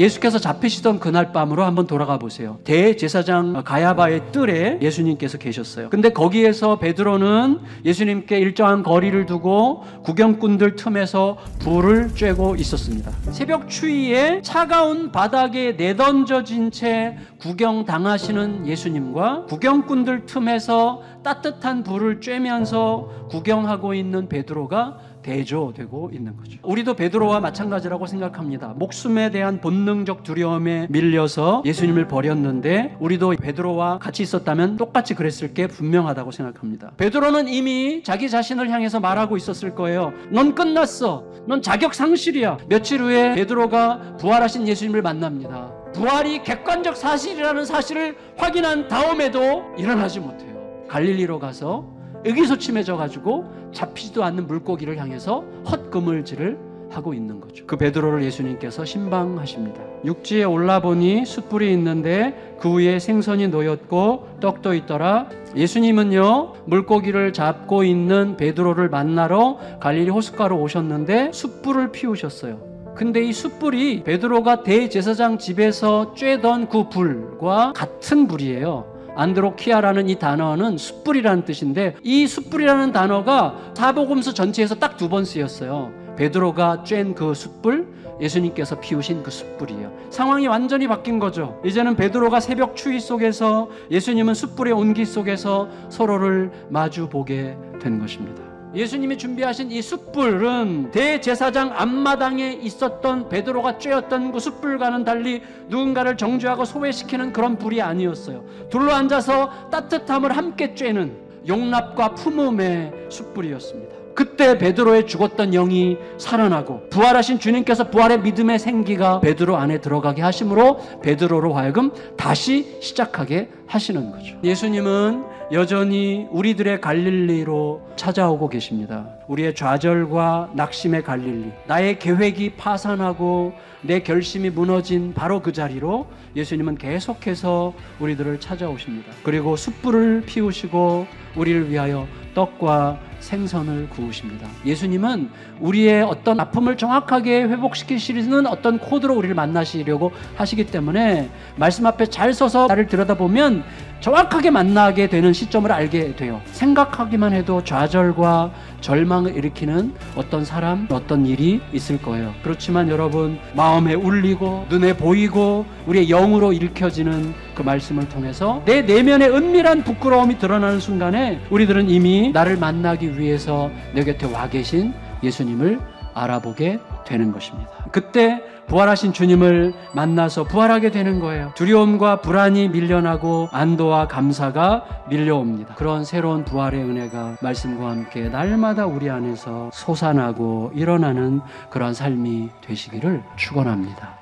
예수께서 잡히시던 그날 밤으로 한번 돌아가 보세요. 대제사장 가야바의 뜰에 예수님께서 계셨어요. 근데 거기에서 베드로는 예수님께 일정한 거리를 두고 구경꾼들 틈에서 불을 쬐고 있었습니다. 새벽 추위에 차가운 바닥에 내던져진 채 구경 당하시는 예수님과 구경꾼들 틈에서 따뜻한 불을 쬐면서 구경하고 있는 베드로가 대조되고 있는 거죠. 우리도 베드로와 마찬가지라고 생각합니다. 목숨에 대한 본능적 두려움에 밀려서 예수님을 버렸는데 우리도 베드로와 같이 있었다면 똑같이 그랬을 게 분명하다고 생각합니다. 베드로는 이미 자기 자신을 향해서 말하고 있었을 거예요. 넌 끝났어. 넌 자격 상실이야. 며칠 후에 베드로가 부활하신 예수님을 만납니다. 부활이 객관적 사실이라는 사실을 확인한 다음에도 일어나지 못해요. 갈릴리로 가서 의기소침해져 가지고 잡히지도 않는 물고기를 향해서 헛그물질을 하고 있는 거죠. 그 베드로를 예수님께서 신방하십니다. 육지에 올라보니 숯불이 있는데 그 위에 생선이 놓였고 떡도 있더라. 예수님은요 물고기를 잡고 있는 베드로를 만나러 갈릴리 호숫가로 오셨는데 숯불을 피우셨어요. 근데 이 숯불이 베드로가 대제사장 집에서 쬐던 그 불과 같은 불이에요. 안드로키아라는 이 단어는 숯불이라는 뜻인데 이 숯불이라는 단어가 사복음서 전체에서 딱 두 번 쓰였어요. 베드로가 쬐은 그 숯불, 예수님께서 피우신 그 숯불이에요. 상황이 완전히 바뀐 거죠. 이제는 베드로가 새벽 추위 속에서 예수님은 숯불의 온기 속에서 서로를 마주 보게 된 것입니다. 예수님이 준비하신 이 숯불은 대제사장 앞마당에 있었던 베드로가 쬐었던 그 숯불과는 달리 누군가를 정죄하고 소외시키는 그런 불이 아니었어요. 둘러 앉아서 따뜻함을 함께 쬐는 용납과 품음의 숯불이었습니다. 그때 베드로의 죽었던 영이 살아나고 부활하신 주님께서 부활의 믿음의 생기가 베드로 안에 들어가게 하심으로 베드로로 하여금 다시 시작하게 하시는 거죠. 예수님은 여전히 우리들의 갈릴리로 찾아오고 계십니다. 우리의 좌절과 낙심의 갈릴리, 나의 계획이 파산하고 내 결심이 무너진 바로 그 자리로 예수님은 계속해서 우리들을 찾아오십니다. 그리고 숯불을 피우시고 우리를 위하여 떡과 생선을 구우십니다. 예수님은 우리의 어떤 아픔을 정확하게 회복시키시는 어떤 코드로 우리를 만나시려고 하시기 때문에 말씀 앞에 잘 서서 나를 들여다보면 정확하게 만나게 되는 시점을 알게 돼요. 생각하기만 해도 좌절과 절망을 일으키는 어떤 사람, 어떤 일이 있을 거예요. 그렇지만 여러분, 마음에 울리고, 눈에 보이고, 우리의 영으로 일으켜지는 그 말씀을 통해서 내 내면의 은밀한 부끄러움이 드러나는 순간에 우리들은 이미 나를 만나기 위해서 내 곁에 와 계신 예수님을 알아보게 되는 것입니다. 그때 부활하신 주님을 만나서 부활하게 되는 거예요. 두려움과 불안이 밀려나고 안도와 감사가 밀려옵니다. 그런 새로운 부활의 은혜가 말씀과 함께 날마다 우리 안에서 솟아나고 일어나는 그러한 삶이 되시기를 축원합니다.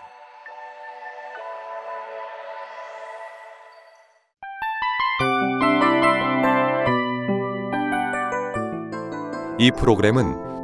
이 프로그램은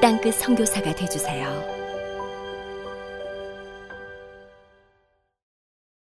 땅끝 성교사가 되주세요